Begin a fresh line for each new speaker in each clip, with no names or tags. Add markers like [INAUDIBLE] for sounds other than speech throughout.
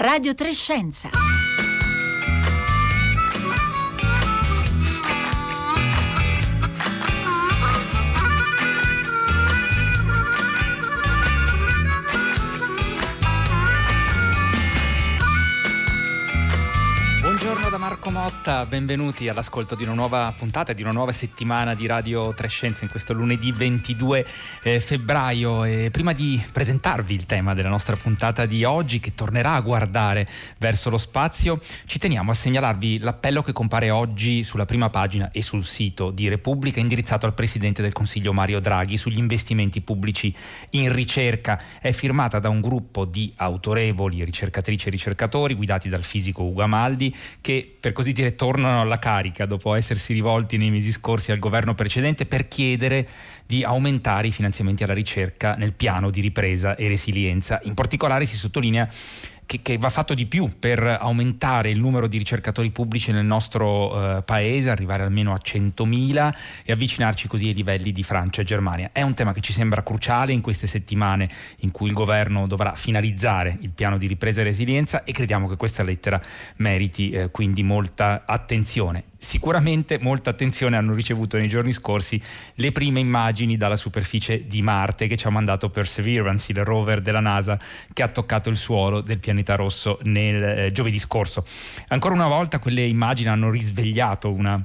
Radio Trescenza.
Marco Motta, benvenuti all'ascolto di una nuova puntata, di una nuova settimana di Radio Trescenza in questo lunedì 22 eh, febbraio. E prima di presentarvi il tema della nostra puntata di oggi, che tornerà a guardare verso lo spazio, ci teniamo a segnalarvi l'appello che compare oggi sulla prima pagina e sul sito di Repubblica, indirizzato al Presidente del Consiglio Mario Draghi sugli investimenti pubblici in ricerca. È firmata da un gruppo di autorevoli ricercatrici e ricercatori guidati dal fisico Ugo Amaldi che per così dire tornano alla carica dopo essersi rivolti nei mesi scorsi al governo precedente per chiedere di aumentare i finanziamenti alla ricerca nel piano di ripresa e resilienza. In particolare si sottolinea che, che, va fatto di più per aumentare il numero di ricercatori pubblici nel nostro eh, paese, arrivare almeno a 100.000 e avvicinarci così ai livelli di Francia e Germania. È un tema che ci sembra cruciale in queste settimane in cui il governo dovrà finalizzare il piano di ripresa e resilienza e crediamo che questa lettera meriti eh, quindi molta attenzione. Sicuramente molta attenzione hanno ricevuto nei giorni scorsi le prime immagini dalla superficie di Marte che ci ha mandato Perseverance, il rover della NASA che ha toccato il suolo del pianeta rosso nel eh, giovedì scorso. Ancora una volta quelle immagini hanno risvegliato una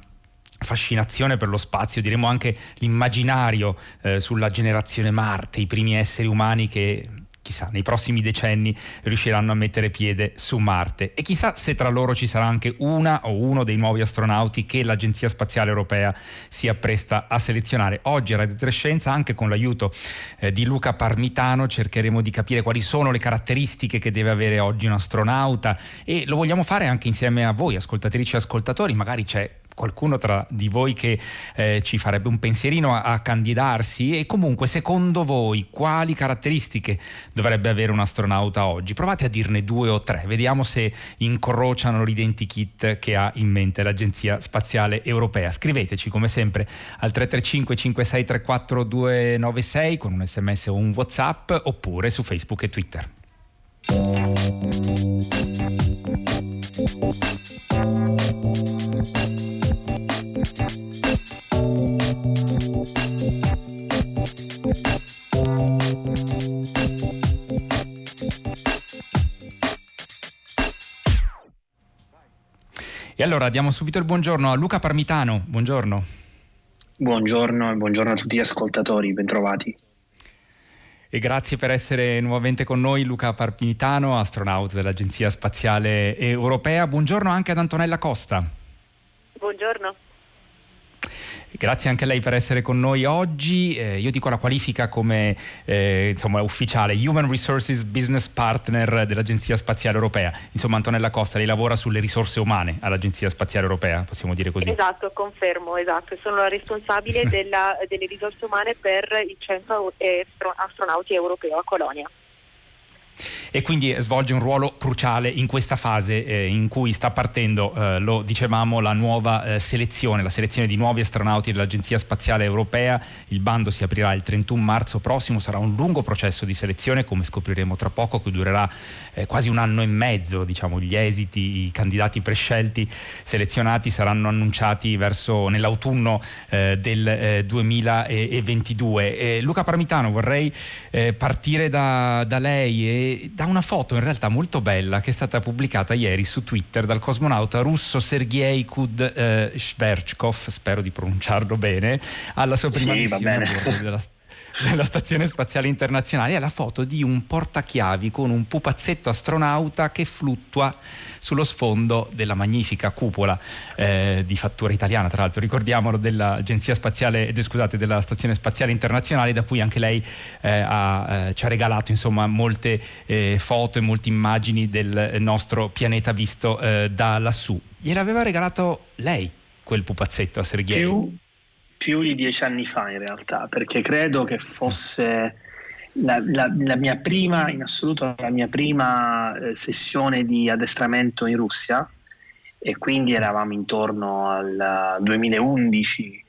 fascinazione per lo spazio, diremo anche l'immaginario eh, sulla generazione Marte, i primi esseri umani che chissà, nei prossimi decenni riusciranno a mettere piede su Marte. E chissà se tra loro ci sarà anche una o uno dei nuovi astronauti che l'Agenzia Spaziale Europea si appresta a selezionare. Oggi a Radio Trescenza, anche con l'aiuto eh, di Luca Parmitano, cercheremo di capire quali sono le caratteristiche che deve avere oggi un astronauta. E lo vogliamo fare anche insieme a voi, ascoltatrici e ascoltatori, magari c'è qualcuno tra di voi che eh, ci farebbe un pensierino a, a, candidarsi e comunque secondo voi quali caratteristiche dovrebbe avere un astronauta oggi? Provate a dirne due o tre, vediamo se incrociano l'identikit che ha in mente l'Agenzia Spaziale Europea. Scriveteci come sempre al 335 5634 296 con un sms o un whatsapp oppure su Facebook e Twitter. E allora diamo subito il buongiorno a Luca Parmitano. Buongiorno.
Buongiorno e buongiorno a tutti gli ascoltatori, bentrovati.
E grazie per essere nuovamente con noi Luca Parmitano, astronauta dell'Agenzia Spaziale Europea. Buongiorno anche ad Antonella Costa.
Buongiorno.
Grazie anche a lei per essere con noi oggi. Eh, io dico la qualifica come eh, insomma, ufficiale Human Resources Business Partner dell'Agenzia Spaziale Europea. Insomma, Antonella Costa, lei lavora sulle risorse umane all'Agenzia Spaziale Europea, possiamo dire così.
Esatto, confermo, esatto. Sono la responsabile [LAUGHS] della, delle risorse umane per il Centro Astronauti Europeo a Colonia
e quindi svolge un ruolo cruciale in questa fase eh, in cui sta partendo, eh, lo dicevamo, la nuova eh, selezione, la selezione di nuovi astronauti dell'Agenzia Spaziale Europea. Il bando si aprirà il 31 marzo prossimo, sarà un lungo processo di selezione, come scopriremo tra poco, che durerà eh, quasi un anno e mezzo. Diciamo, gli esiti, i candidati prescelti selezionati saranno annunciati verso nell'autunno eh, del 2022. Eh, Luca Parmitano, vorrei partire da, da lei e da una foto in realtà molto bella che è stata pubblicata ieri su Twitter dal cosmonauta russo Sergei Kud eh, Shverchkov, spero di pronunciarlo bene, alla sua prima
sì,
missione della [LAUGHS] della Stazione Spaziale Internazionale è la foto di un portachiavi con un pupazzetto astronauta che fluttua sullo sfondo della magnifica cupola eh, di fattura italiana, tra l'altro ricordiamolo dell'Agenzia Spaziale, eh, scusate, della Stazione Spaziale Internazionale da cui anche lei eh, ha, eh, ci ha regalato insomma molte eh, foto e molte immagini del nostro pianeta visto eh, da lassù. Gliel'aveva regalato lei quel pupazzetto a Sergei?
Più, più di dieci anni fa in realtà, perché credo che fosse la, la, la mia prima, in assoluto la mia prima eh, sessione di addestramento in Russia e quindi eravamo intorno al 2011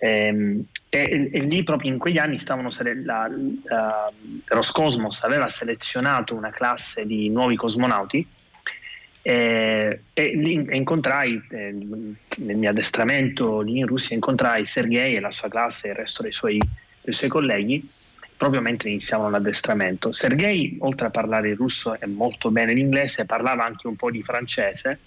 ehm, E, e, lì proprio in quegli anni stavano la, la, Roscosmos aveva selezionato una classe di nuovi cosmonauti e, e lì incontrai eh, nel mio addestramento lì in Russia incontrai Sergei e la sua classe e il resto dei suoi, dei suoi colleghi proprio mentre iniziavano l'addestramento. Sergei, oltre a parlare il russo e molto bene l'inglese, parlava anche un po' di francese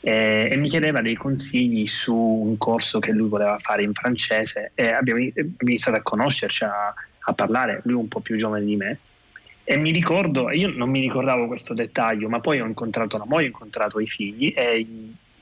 eh, e mi chiedeva dei consigli su un corso che lui voleva fare in francese e abbiamo, iniziato a conoscerci, a, a parlare, lui un po' più giovane di me. E mi ricordo, io non mi ricordavo questo dettaglio, ma poi ho incontrato la moglie, ho incontrato i figli e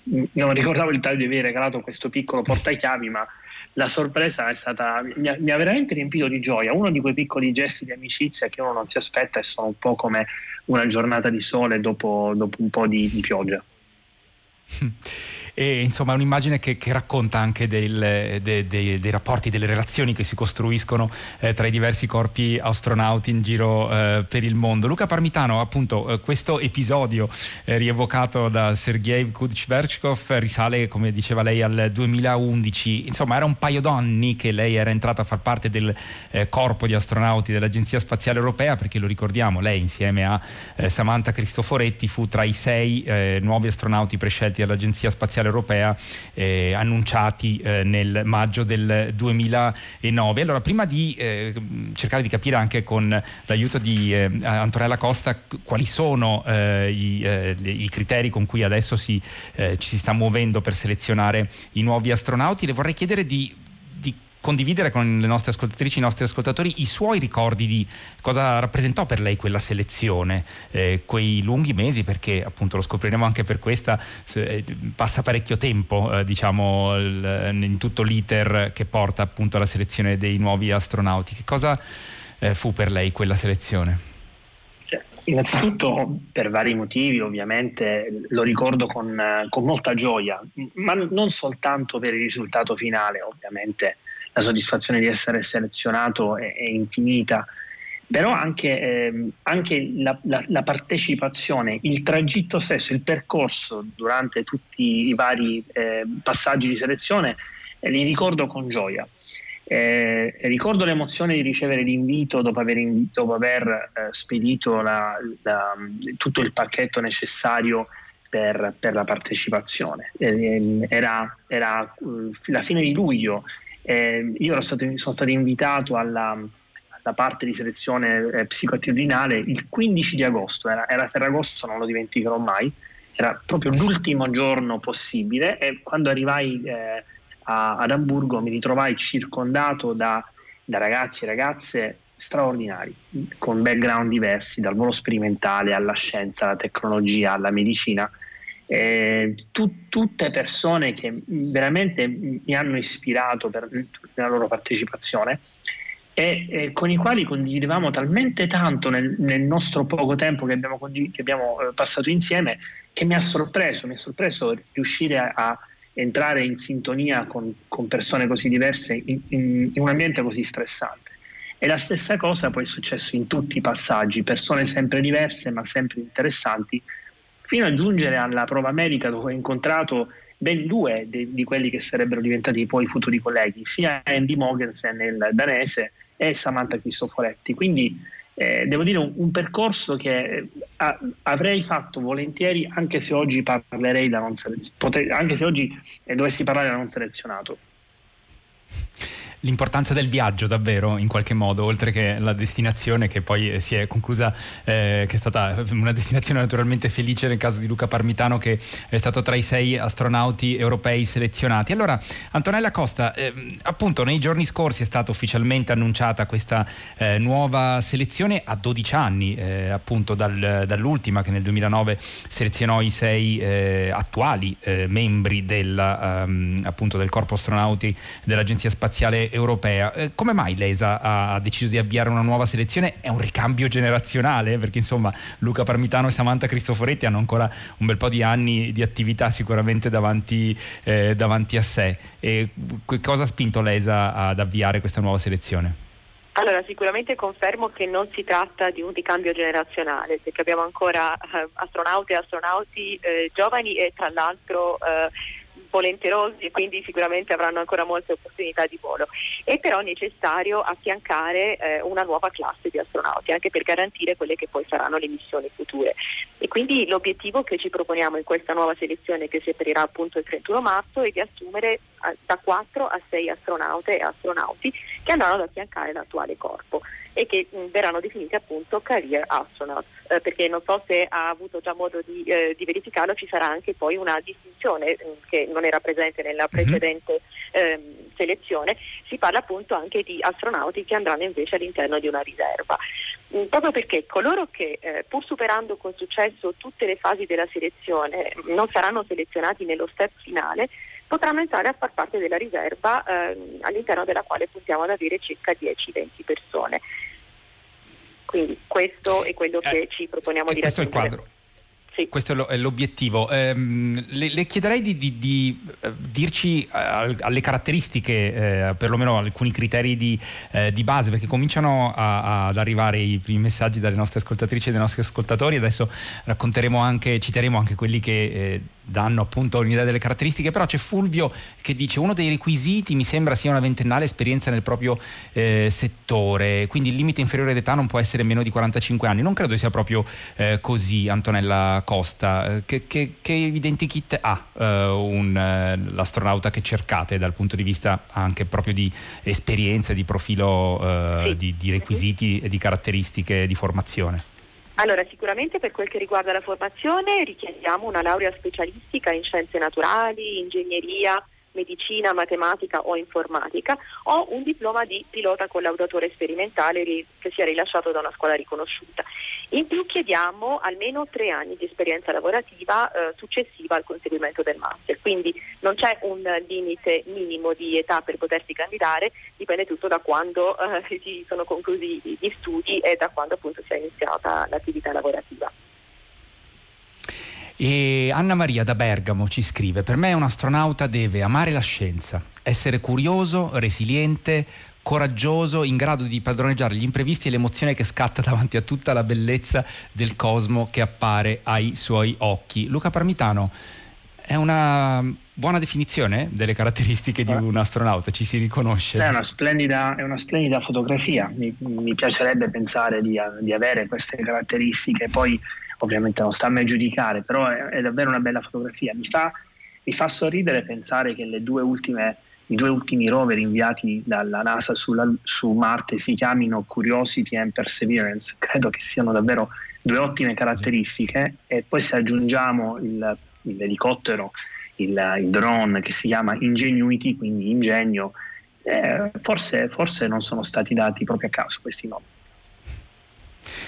non ricordavo il taglio di aver regalato questo piccolo portachiavi, ma la sorpresa è stata, mi ha, mi ha, veramente riempito di gioia, uno di quei piccoli gesti di amicizia che uno non si aspetta e sono un po' come una giornata di sole dopo, dopo un po' di, di pioggia. [LAUGHS]
e insomma è un'immagine che, che racconta anche del, de, de, dei rapporti, delle relazioni che si costruiscono eh, tra i diversi corpi astronauti in giro eh, per il mondo. Luca Parmitano, appunto, eh, questo episodio eh, rievocato da Sergei Kudchverchkov risale, come diceva lei, al 2011. Insomma, era un paio d'anni che lei era entrata a far parte del eh, corpo di astronauti dell'Agenzia Spaziale Europea, perché lo ricordiamo, lei insieme a eh, Samantha Cristoforetti fu tra i sei nuovi astronauti prescelti dall'Agenzia Spaziale Spaziale Europea eh, annunciati eh, nel maggio del 2009. Allora, prima di eh, cercare di capire anche con l'aiuto di eh, Antonella Costa quali sono eh, i, eh, i, criteri con cui adesso si, ci si sta muovendo per selezionare i nuovi astronauti, le vorrei chiedere di condividere con le nostre ascoltatrici i nostri ascoltatori i suoi ricordi di cosa rappresentò per lei quella selezione, eh, quei lunghi mesi, perché appunto lo scopriremo anche per questa, eh, passa parecchio tempo eh, diciamo l, in tutto l'iter che porta appunto alla selezione dei nuovi astronauti. Che cosa eh, fu per lei quella selezione?
Cioè, innanzitutto per vari motivi ovviamente lo ricordo con, con, molta gioia, ma non soltanto per il risultato finale ovviamente la soddisfazione di essere selezionato è, è infinita, però anche, eh, anche la, la, la, partecipazione, il tragitto stesso, il percorso durante tutti i vari eh, passaggi di selezione eh, li ricordo con gioia. Eh, ricordo l'emozione di ricevere l'invito dopo aver, dopo aver eh, spedito la, tutto il pacchetto necessario per, per la partecipazione. Eh, era, era la fine di luglio eh, io stato, sono stato invitato alla, alla parte di selezione eh, psicoattitudinale il 15 di agosto, era, era Ferragosto, non lo dimenticherò mai, era proprio l'ultimo giorno possibile e quando arrivai eh, a, ad Amburgo mi ritrovai circondato da, da ragazzi e ragazze straordinari, con background diversi, dal volo sperimentale alla scienza, alla tecnologia, alla medicina eh, tu, tutte persone che veramente mi hanno ispirato per la loro partecipazione e, e con i quali condividevamo talmente tanto nel, nel nostro poco tempo che abbiamo, condiv- che abbiamo, eh, passato insieme che mi ha sorpreso, mi ha sorpreso riuscire a, a entrare in sintonia con, con persone così diverse in, in, in un ambiente così stressante. E la stessa cosa poi è successo in tutti i passaggi, persone sempre diverse ma sempre interessanti fino a giungere alla prova medica dove ho incontrato ben due de- di quelli che sarebbero diventati poi futuri colleghi, sia Andy Mogensen, il danese, e Samantha Cristoforetti. Quindi eh, devo dire un, un percorso che eh, a- avrei fatto volentieri anche se oggi parlerei da non selezionato, anche se oggi eh, dovessi parlare da non selezionato
l'importanza del viaggio davvero in qualche modo, oltre che la destinazione che poi si è conclusa, eh, che è stata [LAUGHS] una destinazione naturalmente felice nel caso di Luca Parmitano che è stato tra i sei astronauti europei selezionati. Allora, Antonella Costa, eh, appunto nei giorni scorsi è stata ufficialmente annunciata questa eh, nuova selezione a 12 anni, eh, appunto dal, dall'ultima che nel 2009 selezionò i sei eh, attuali eh, membri del, um, appunto del corpo astronauti dell'Agenzia Spaziale europea. Eh, come mai l'ESA ha deciso di avviare una nuova selezione? È un ricambio generazionale? Perché insomma Luca Parmitano e Samantha Cristoforetti hanno ancora un bel po' di anni di attività sicuramente davanti, eh, davanti a sé. E cosa ha spinto l'ESA ad avviare questa nuova selezione?
Allora, sicuramente confermo che non si tratta di un ricambio generazionale, perché abbiamo ancora eh, astronauti e astronauti eh, giovani e tra l'altro eh, volenterosi e quindi sicuramente avranno ancora molte opportunità di volo. È però necessario affiancare eh, una nuova classe di astronauti anche per garantire quelle che poi saranno le missioni future. E quindi l'obiettivo che ci proponiamo in questa nuova selezione che si aperirà appunto il 31 marzo è di assumere da 4 a 6 astronaute e astronauti che andranno ad affiancare l'attuale corpo e che mh, verranno definiti appunto career astronauts, eh, perché non so se ha avuto già modo di, eh, di verificarlo, ci sarà anche poi una distinzione mh, che non era presente nella mhm. precedente eh, selezione, si parla appunto anche di astronauti che andranno invece all'interno di una riserva. Mh, proprio perché coloro che eh, pur superando con successo tutte le fasi della selezione non saranno selezionati nello step finale, potranno entrare a far parte della riserva eh, all'interno della quale puntiamo ad avere circa 10-20 persone. Quindi questo è quello che eh, ci proponiamo di
raggiungere. Questo è il quadro. Sì. Questo è l'obiettivo. Eh, le, le, chiederei di, di, di uh, dirci uh, alle caratteristiche, uh, perlomeno alcuni criteri di, di base, perché cominciano a, ad arrivare i primi messaggi dalle nostre ascoltatrici e dai nostri ascoltatori. Adesso racconteremo anche, citeremo anche quelli che danno appunto un'idea delle caratteristiche, però c'è Fulvio che dice uno dei requisiti mi sembra sia una ventennale esperienza nel proprio eh, settore, quindi il limite inferiore d'età non può essere meno di 45 anni. Non credo sia proprio eh, così, Antonella Costa. Eh, che, che, che identikit ha eh, un, eh, l'astronauta che cercate dal punto di vista anche proprio di esperienza, di profilo, eh, sì. di, di requisiti e di caratteristiche di formazione?
Allora, sicuramente per quel che riguarda la formazione richiediamo una laurea specialistica in scienze naturali, ingegneria, medicina, matematica o informatica o un diploma di pilota collaudatore sperimentale che sia rilasciato da una scuola riconosciuta. In più chiediamo almeno tre anni di esperienza lavorativa eh, successiva al conseguimento del master, quindi non c'è un limite minimo di età per potersi candidare, dipende tutto da quando eh, [LAUGHS] si sono conclusi gli studi e da quando appunto si è iniziata l'attività lavorativa.
E Anna Maria da Bergamo ci scrive: Per me un astronauta deve amare la scienza, essere curioso, resiliente, coraggioso, in grado di padroneggiare gli imprevisti e l'emozione che scatta [LAUGHS] davanti a tutta la bellezza del cosmo che appare ai suoi occhi. Luca Parmitano, è una buona definizione delle caratteristiche di un astronauta, ci si riconosce?
È una splendida, è una splendida fotografia, mi, mi piacerebbe pensare di, di, avere queste caratteristiche, poi ovviamente non sta a me giudicare, però è, è davvero una bella fotografia. Mi fa, mi fa, sorridere pensare che due ultime, i due ultimi rover inviati dalla NASA sulla, su Marte si chiamino Curiosity and Perseverance. Credo che siano davvero due ottime caratteristiche e poi se aggiungiamo il, l'elicottero, il, il, drone che si chiama Ingenuity, quindi ingegno, eh, forse, forse non sono stati dati proprio a caso questi nomi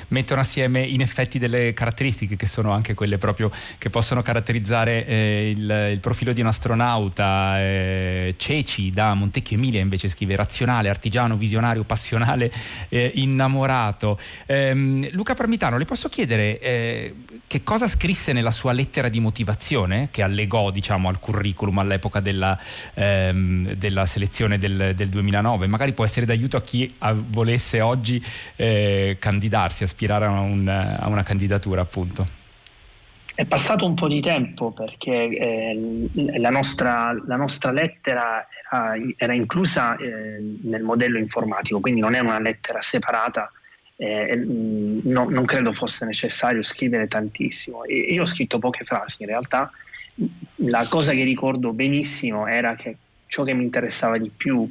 mettono assieme in effetti delle caratteristiche che sono anche quelle proprio che possono caratterizzare eh, il, il, profilo di un astronauta. Eh, Ceci da Montecchio Emilia invece scrive razionale, artigiano, visionario, passionale, eh, innamorato. Ehm, Luca Parmitano, le posso chiedere eh, che cosa scrisse nella sua lettera di motivazione che allegò diciamo, al curriculum all'epoca della, ehm, della selezione del, del, 2009? Magari può essere d'aiuto a chi a, volesse oggi eh, candidarsi, aspirare a, un, a una candidatura appunto.
È passato un po' di tempo perché eh, la, nostra, la, nostra, lettera era, era inclusa eh, nel modello informatico, quindi non è una lettera separata eh, no, non credo fosse necessario scrivere tantissimo. Io ho scritto poche frasi, in realtà la cosa che ricordo benissimo era che ciò che mi interessava di più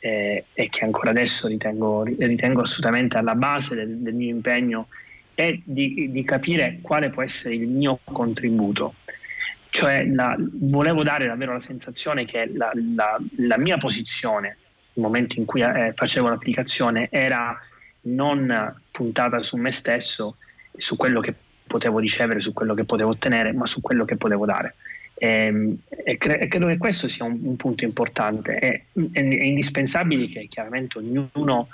eh, e che ancora adesso ritengo, ritengo assolutamente alla base del, del mio impegno è di, di, capire quale può essere il mio contributo. Cioè la, volevo dare davvero la sensazione che la, la, la mia posizione, nel momento in cui eh, facevo l'applicazione, era non puntata su me stesso, su quello che potevo ricevere, su quello che potevo ottenere, ma su quello che potevo dare. Ehm, e, cre- credo che questo sia un, un punto importante. È, è, è, indispensabile che chiaramente ognuno,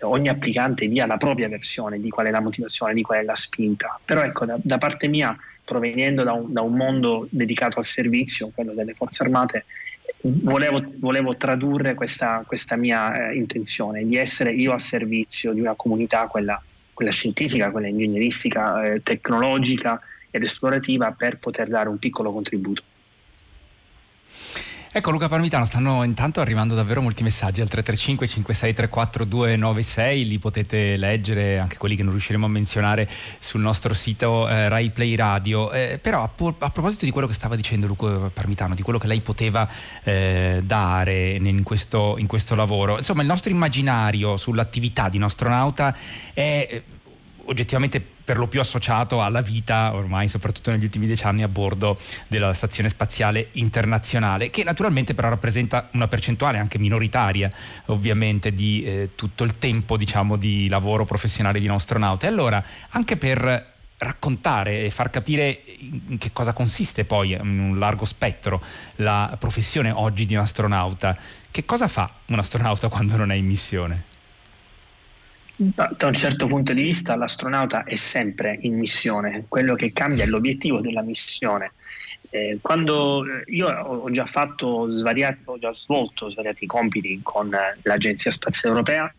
ogni applicante dia la propria versione di qual è la motivazione, di qual è la spinta. Però ecco, da, da parte mia, proveniendo da un, da un mondo dedicato al servizio, quello delle forze armate, volevo, volevo tradurre questa, questa mia eh, intenzione di essere io a servizio di una comunità, quella, quella scientifica, quella ingegneristica, eh, tecnologica ed esplorativa per poter dare un piccolo contributo.
Ecco Luca Parmitano, stanno intanto arrivando davvero molti messaggi al 335 5634 296, li potete leggere anche quelli che non riusciremo a menzionare sul nostro sito eh, Rai Play Radio. Eh, però a, a, proposito di quello che stava dicendo Luca Parmitano, di quello che lei poteva eh, dare in questo, in questo lavoro, insomma il nostro immaginario sull'attività di un astronauta è eh, oggettivamente per lo più associato alla vita ormai soprattutto negli ultimi dieci anni a bordo della Stazione Spaziale Internazionale che naturalmente però rappresenta una percentuale anche minoritaria ovviamente di eh, tutto il tempo diciamo di lavoro professionale di un astronauta e allora anche per raccontare e far capire in che cosa consiste poi in un largo spettro la professione oggi di un astronauta. Che cosa fa un astronauta quando non è in missione?
Da, un certo punto di vista l'astronauta è sempre in missione, quello che cambia è l'obiettivo della missione. Eh, quando eh, io ho già fatto svariati, ho già svolto svariati compiti con eh, l'Agenzia Spaziale Europea,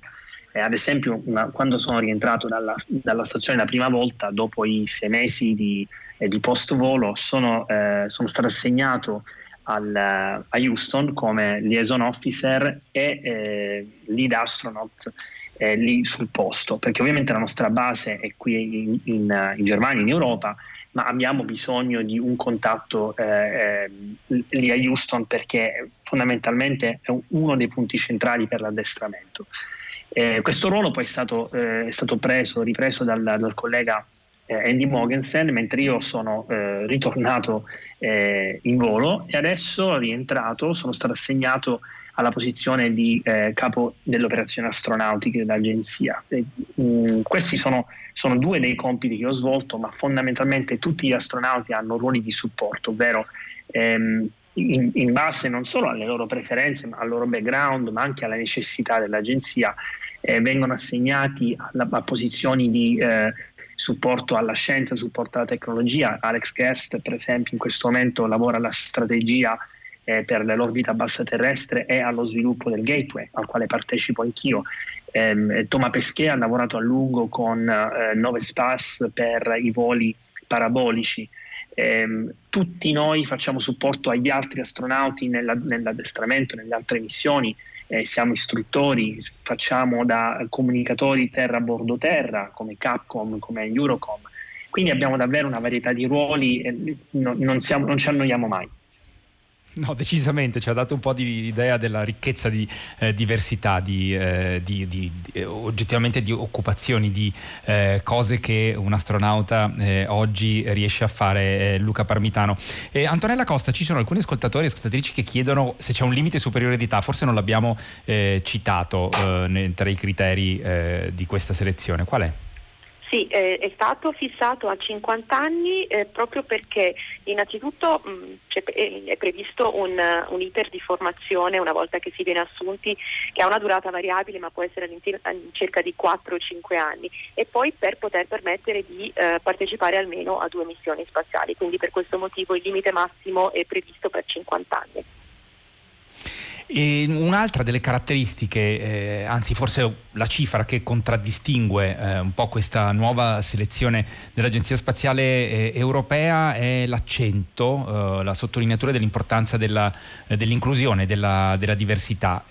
eh, ad esempio una, quando sono rientrato dalla, dalla, stazione la prima volta, dopo i sei mesi di, eh, di post volo, sono, eh, sono stato assegnato al, a Houston come liaison officer e lead astronaut eh, lì sul posto, perché ovviamente la nostra base è qui in, in, in Germania, in Europa, ma abbiamo bisogno di un contatto eh, eh, lì a Houston perché fondamentalmente è uno dei punti centrali per l'addestramento. Eh, questo ruolo poi è stato, eh, è stato preso, ripreso dal, dal collega eh, Andy Mogensen, mentre io sono eh, ritornato in volo e adesso rientrato, sono stato assegnato alla posizione di eh, capo delle operazioni astronautiche dell'agenzia. E, mh, mm, questi sono, sono, due dei compiti che ho svolto, ma fondamentalmente tutti gli astronauti hanno ruoli di supporto, ovvero ehm, in, in, base non solo alle loro preferenze, ma al loro background, ma anche alle necessità dell'agenzia, eh, vengono assegnati alla, a posizioni di eh, supporto alla scienza, supporto alla tecnologia. Alex Gerst, per esempio, in questo momento lavora alla strategia eh, per l'orbita bassa terrestre e allo sviluppo del gateway al quale partecipo anch'io. Eh, Thomas Pesquet ha lavorato a lungo con eh, Nove Space per i voli parabolici. Eh, tutti noi facciamo supporto agli altri astronauti nella, nell'addestramento, nelle altre missioni, eh, siamo istruttori, facciamo da comunicatori terra bordo terra come Capcom, come Eurocom, quindi abbiamo davvero una varietà di ruoli e non, siamo, non ci annoiamo mai.
No, decisamente, ci ha dato un po' di idea della ricchezza di eh, diversità, di, eh, di, di, di, oggettivamente di occupazioni, di eh, cose che un astronauta eh, oggi riesce a fare, eh, Luca Parmitano. Antonella Costa, ci sono alcuni ascoltatori e ascoltatrici che chiedono se c'è un limite superiore di età, forse non l'abbiamo eh, citato tra i criteri di questa selezione. Qual è?
Sì, eh, è stato fissato a 50 anni eh, proprio perché innanzitutto mh, mm, è previsto un, un, iter di formazione una volta che si viene assunti che ha una durata variabile ma può essere all'incirca di 4 o 5 anni e poi per poter permettere di eh, partecipare almeno a due missioni spaziali, quindi per questo motivo il limite massimo è previsto per 50 anni.
E un'altra delle caratteristiche, eh, anzi forse la cifra che contraddistingue eh, un po' questa nuova selezione dell'Agenzia Spaziale eh, Europea è l'accento, eh, la sottolineatura dell'importanza della, eh, dell'inclusione, della, della diversità.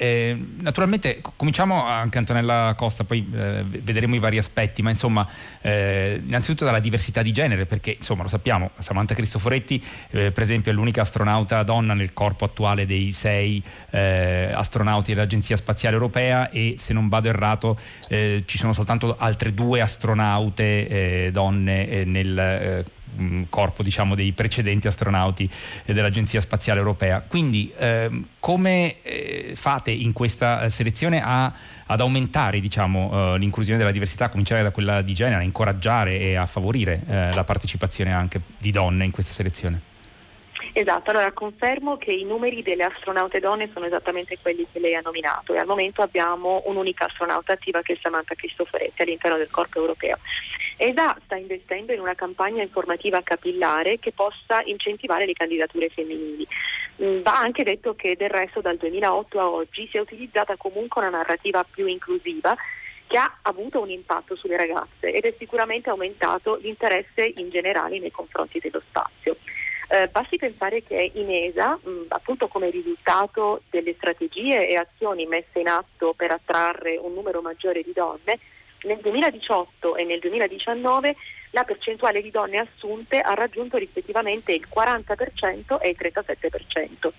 naturalmente cominciamo anche Antonella Costa, poi eh, vedremo i vari aspetti, ma insomma innanzitutto dalla diversità di genere, perché insomma lo sappiamo, Samantha Cristoforetti per esempio è l'unica astronauta donna nel corpo attuale dei sei eh, astronauti dell'Agenzia Spaziale Europea e se non vado errato eh, ci sono soltanto altre due astronaute eh, donne eh, nel eh, corpo diciamo, dei precedenti astronauti dell'Agenzia Spaziale Europea. Quindi ehm, come eh, fate in questa selezione a, ad aumentare diciamo, eh, l'inclusione della diversità, a cominciare da quella di genere, a incoraggiare e a favorire eh, la partecipazione anche di donne in questa selezione?
Esatto, allora confermo che i numeri delle astronaute donne sono esattamente quelli che lei ha nominato e al momento abbiamo un'unica astronauta attiva che è Samantha Cristoforetti all'interno del corpo europeo. ESA sta investendo in una campagna informativa capillare che possa incentivare le candidature femminili. Mm, va anche detto che del resto dal 2008 a oggi si è utilizzata comunque una narrativa più inclusiva che ha avuto un impatto sulle ragazze ed è sicuramente aumentato l'interesse in generale nei confronti dello spazio. Eh, basti pensare che in ESA, mh, appunto come risultato delle strategie e azioni messe in atto per attrarre un numero maggiore di donne, nel 2018 e nel 2019 la percentuale di donne assunte ha raggiunto rispettivamente il 40% e il 37%.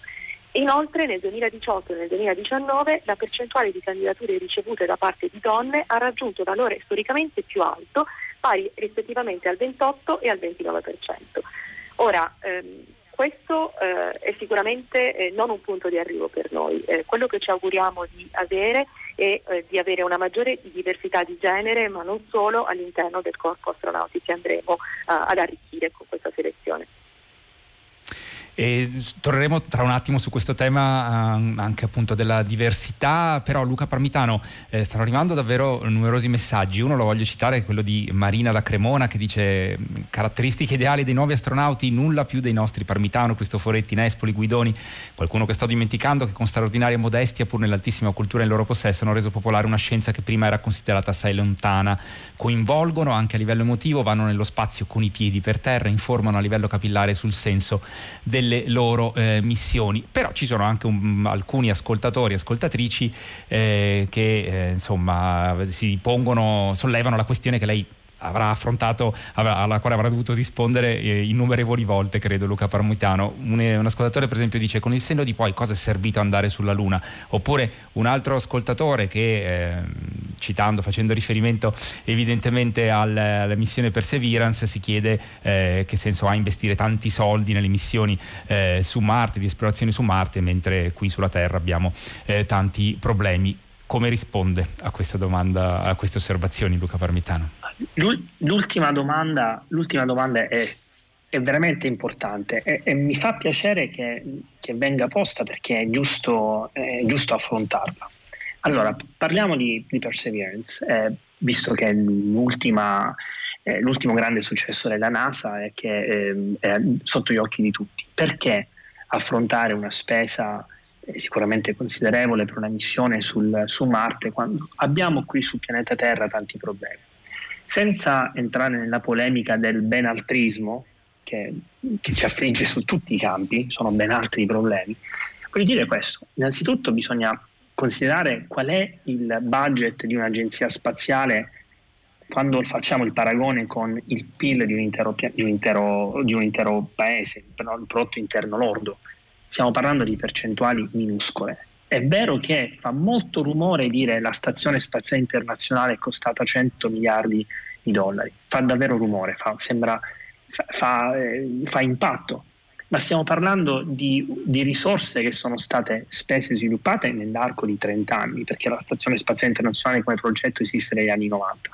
Inoltre nel 2018 e nel 2019 la percentuale di candidature ricevute da parte di donne ha raggiunto valore storicamente più alto, pari rispettivamente al 28 e al 29%. Ora, ehm, questo eh, è sicuramente eh, non un punto di arrivo per noi. Eh, quello che ci auguriamo di avere è eh, di avere una maggiore diversità di genere, ma non solo all'interno del corpo astronauti che andremo eh, ad arricchire con questa selezione.
E torneremo tra un attimo su questo tema um, anche appunto della diversità, però Luca Parmitano eh, stanno arrivando davvero numerosi messaggi. Uno lo voglio citare, quello di Marina da Cremona che dice caratteristiche ideali dei nuovi astronauti, nulla più dei nostri Parmitano, Cristoforetti, Nespoli, Guidoni, qualcuno che sto dimenticando che con straordinaria modestia pur nell'altissima cultura in loro possesso hanno reso popolare una scienza che prima era considerata assai lontana. Coinvolgono anche a livello emotivo, vanno nello spazio con i piedi per terra, informano a livello capillare sul senso del delle loro eh, missioni. Però ci sono anche un, alcuni ascoltatori e ascoltatrici eh, che eh, insomma si pongono, sollevano la questione che lei avrà affrontato, alla quale avrà dovuto rispondere eh, innumerevoli volte, credo, Luca Parmitano. Un, un, ascoltatore, per esempio, dice: Con il senno di poi, cosa è servito andare sulla Luna? Oppure un altro ascoltatore che, eh, citando, facendo riferimento evidentemente al, alla missione Perseverance, si chiede eh, che senso ha investire tanti soldi nelle missioni eh, su Marte, di esplorazione su Marte, mentre qui sulla Terra abbiamo eh, tanti problemi come risponde a questa domanda, a queste osservazioni Luca Parmitano?
L'ultima domanda, l'ultima domanda è, è, veramente importante e, e mi fa piacere che, che, venga posta perché è giusto, è giusto affrontarla. Allora, parliamo di, di Perseverance, eh, visto che l'ultima, eh, l'ultimo grande successo della NASA è che eh, è sotto gli occhi di tutti. Perché affrontare una spesa sicuramente considerevole per una missione sul, su Marte, quando abbiamo qui sul pianeta Terra tanti problemi. Senza entrare nella polemica del benaltrismo, che, che ci affligge su tutti i campi, sono ben altri i problemi, voglio dire questo. Innanzitutto bisogna considerare qual è il budget di un'agenzia spaziale quando facciamo il paragone con il PIL di un intero, di un intero, di un intero paese, il prodotto interno lordo. Stiamo parlando di percentuali minuscole. È vero che fa molto rumore dire la stazione spaziale internazionale è costata 100 miliardi di dollari, fa davvero rumore, fa, sembra, fa, fa, eh, fa impatto, ma stiamo parlando di, di, risorse che sono state spese e sviluppate nell'arco di 30 anni, perché la Stazione Spaziale Internazionale come progetto esiste negli anni 90.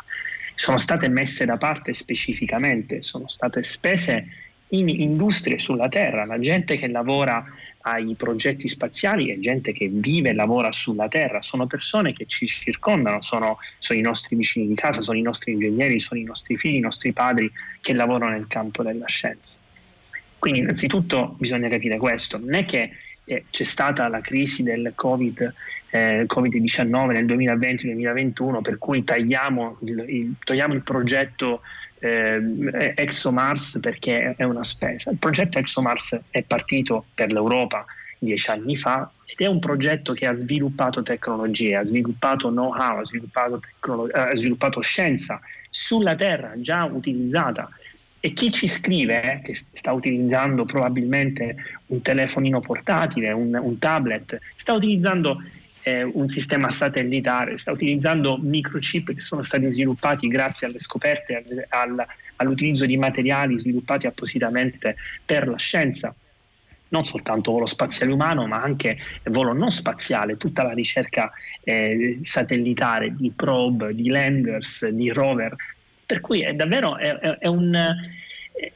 Sono state messe da parte specificamente, sono state spese in industrie sulla Terra, la gente che lavora ai progetti spaziali è gente che vive e lavora sulla Terra, sono persone che ci circondano, sono, sono, i nostri vicini di casa, sono i nostri ingegneri, sono i nostri figli, i nostri padri che lavorano nel campo della scienza. Quindi innanzitutto bisogna capire questo, non è che eh, c'è stata la crisi del COVID, eh, Covid-19 nel 2020-2021 per cui tagliamo il, il, togliamo il progetto eh, ExoMars perché è una spesa. Il progetto ExoMars è partito per l'Europa dieci anni fa ed è un progetto che ha sviluppato tecnologie, ha sviluppato know-how, ha sviluppato, tecnolo- eh, ha sviluppato scienza sulla Terra già utilizzata. E chi ci scrive, eh, che sta utilizzando probabilmente un telefonino portatile, un, un tablet, sta utilizzando eh, un sistema satellitare, sta utilizzando microchip che sono stati sviluppati grazie alle scoperte, al, al, all'utilizzo di materiali sviluppati appositamente per la scienza non soltanto volo spaziale umano, ma anche volo non spaziale, tutta la ricerca eh, satellitare di probe, di landers, di rover. Per cui è davvero, è, è un,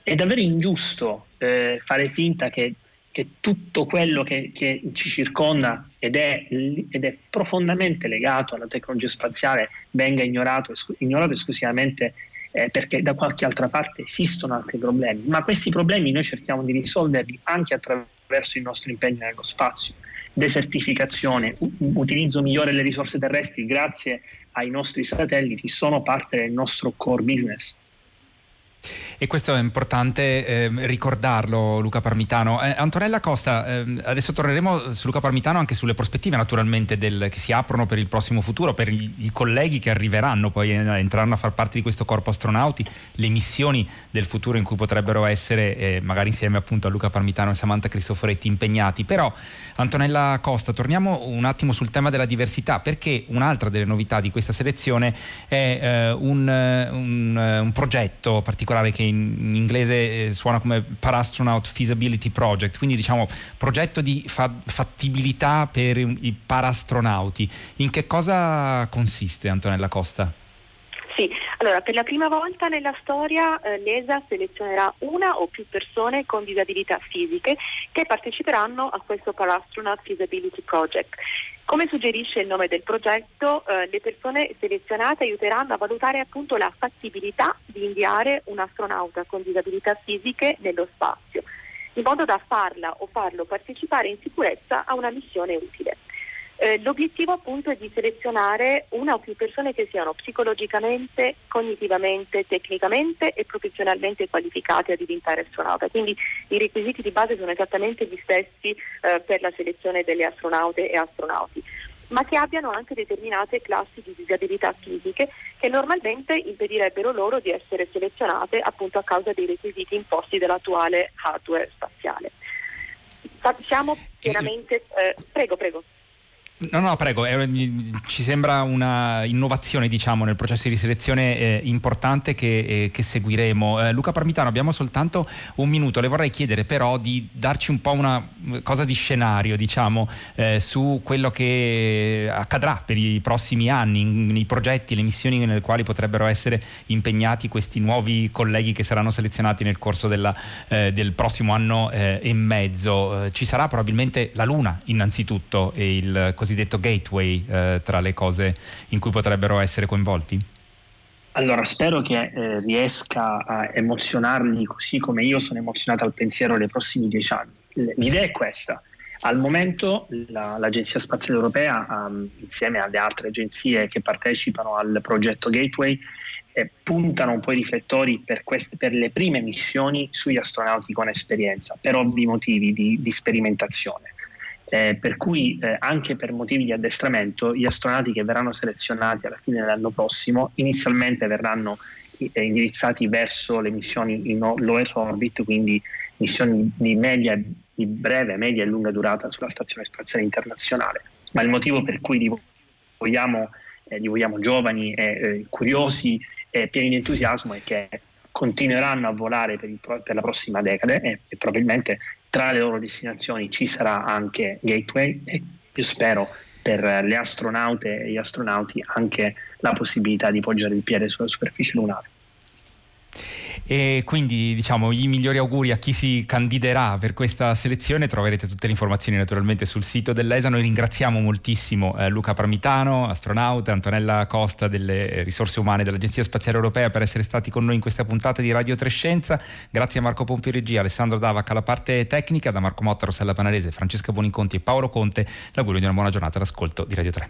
è davvero ingiusto eh, fare finta che che tutto quello che, che ci circonda ed è, ed è, profondamente legato alla tecnologia spaziale venga ignorato, ignorato esclusivamente eh, perché da qualche altra parte esistono altri problemi, ma questi problemi noi cerchiamo di risolverli anche attraverso il nostro impegno nello spazio. Desertificazione, utilizzo migliore delle risorse terrestri grazie ai nostri satelliti sono parte del nostro core business.
E questo è importante eh, ricordarlo, Luca Parmitano. Eh, Antonella Costa, eh, adesso torneremo su Luca Parmitano anche sulle prospettive naturalmente del, che si aprono per il prossimo futuro, per i, colleghi che arriveranno, poi eh, entreranno a far parte di questo corpo astronauti, le missioni del futuro in cui potrebbero essere, eh, magari insieme appunto a Luca Parmitano e Samantha Cristoforetti, impegnati. Però, Antonella Costa, torniamo un attimo sul tema della diversità, perché un'altra delle novità di questa selezione è eh, un, un, un progetto particolare che in inglese eh, suona come Parastronaut Feasibility Project, quindi diciamo progetto di fa- fattibilità per i parastronauti. In che cosa consiste Antonella Costa?
Sì, allora per la prima volta nella storia eh, l'ESA selezionerà una o più persone con disabilità fisiche che parteciperanno a questo Parastronaut Feasibility Project. Come suggerisce il nome del progetto, eh, le persone selezionate aiuteranno a valutare appunto la fattibilità di inviare un astronauta con disabilità fisiche nello spazio, in modo da farla o farlo partecipare in sicurezza a una missione utile. Eh, l'obiettivo appunto è di selezionare una o più persone che siano psicologicamente, cognitivamente, tecnicamente e professionalmente qualificate a diventare astronauta. Quindi i requisiti di base sono esattamente gli stessi eh, per la selezione delle astronaute e astronauti ma che abbiano anche determinate classi di disabilità fisiche che normalmente impedirebbero loro di essere selezionate appunto a causa dei requisiti imposti dall'attuale hardware spaziale. Siamo chiaramente... Eh, prego, prego.
No, no, prego, ci sembra una innovazione diciamo, nel processo di selezione eh, importante che, eh, che seguiremo. Eh, Luca Parmitano, abbiamo soltanto un minuto, le vorrei chiedere però di darci un po' una cosa di scenario diciamo, eh, su quello che accadrà per i prossimi anni, nei progetti, le missioni nelle quali potrebbero essere impegnati questi nuovi colleghi che saranno selezionati nel corso della, eh, del prossimo anno eh, e mezzo. ci sarà probabilmente la Luna innanzitutto e il cosiddetto gateway eh, tra le cose in cui potrebbero essere coinvolti?
Allora, spero che eh, riesca a emozionarli così come io sono emozionato al pensiero dei prossimi dieci anni. L'idea è questa. Al momento la, l'Agenzia Spaziale Europea, um, insieme alle altre agenzie che partecipano al progetto Gateway, eh, puntano un po' i riflettori per, queste, per, le prime missioni sugli astronauti con esperienza, per ovvi motivi di, di sperimentazione. Eh, per cui eh, anche per motivi di addestramento gli astronauti che verranno selezionati alla fine dell'anno prossimo inizialmente verranno eh, indirizzati verso le missioni in low Earth orbit, quindi missioni di media, di breve, media e lunga durata sulla Stazione Spaziale Internazionale. Ma il motivo per cui li vogliamo, eh, li vogliamo giovani, e curiosi e pieni di entusiasmo è che continueranno a volare per, il, per la prossima decade e, e probabilmente tra le loro destinazioni ci sarà anche Gateway e io spero per le astronaute e gli astronauti anche la possibilità di poggiare il piede sulla superficie lunare.
E quindi diciamo i migliori auguri a chi si candiderà per questa selezione. Troverete tutte le informazioni naturalmente sul sito dell'ESA. Noi ringraziamo moltissimo eh, Luca Parmitano, astronauta, Antonella Costa delle risorse umane dell'Agenzia Spaziale Europea per essere stati con noi in questa puntata di Radio Trescenza. Grazie a Marco Pompi Regia, Alessandro Davac alla parte tecnica, da Marco Motta, Rossella Panarese, Francesca Boniconti e Paolo Conte. L'augurio di una buona giornata all'ascolto di Radio 3.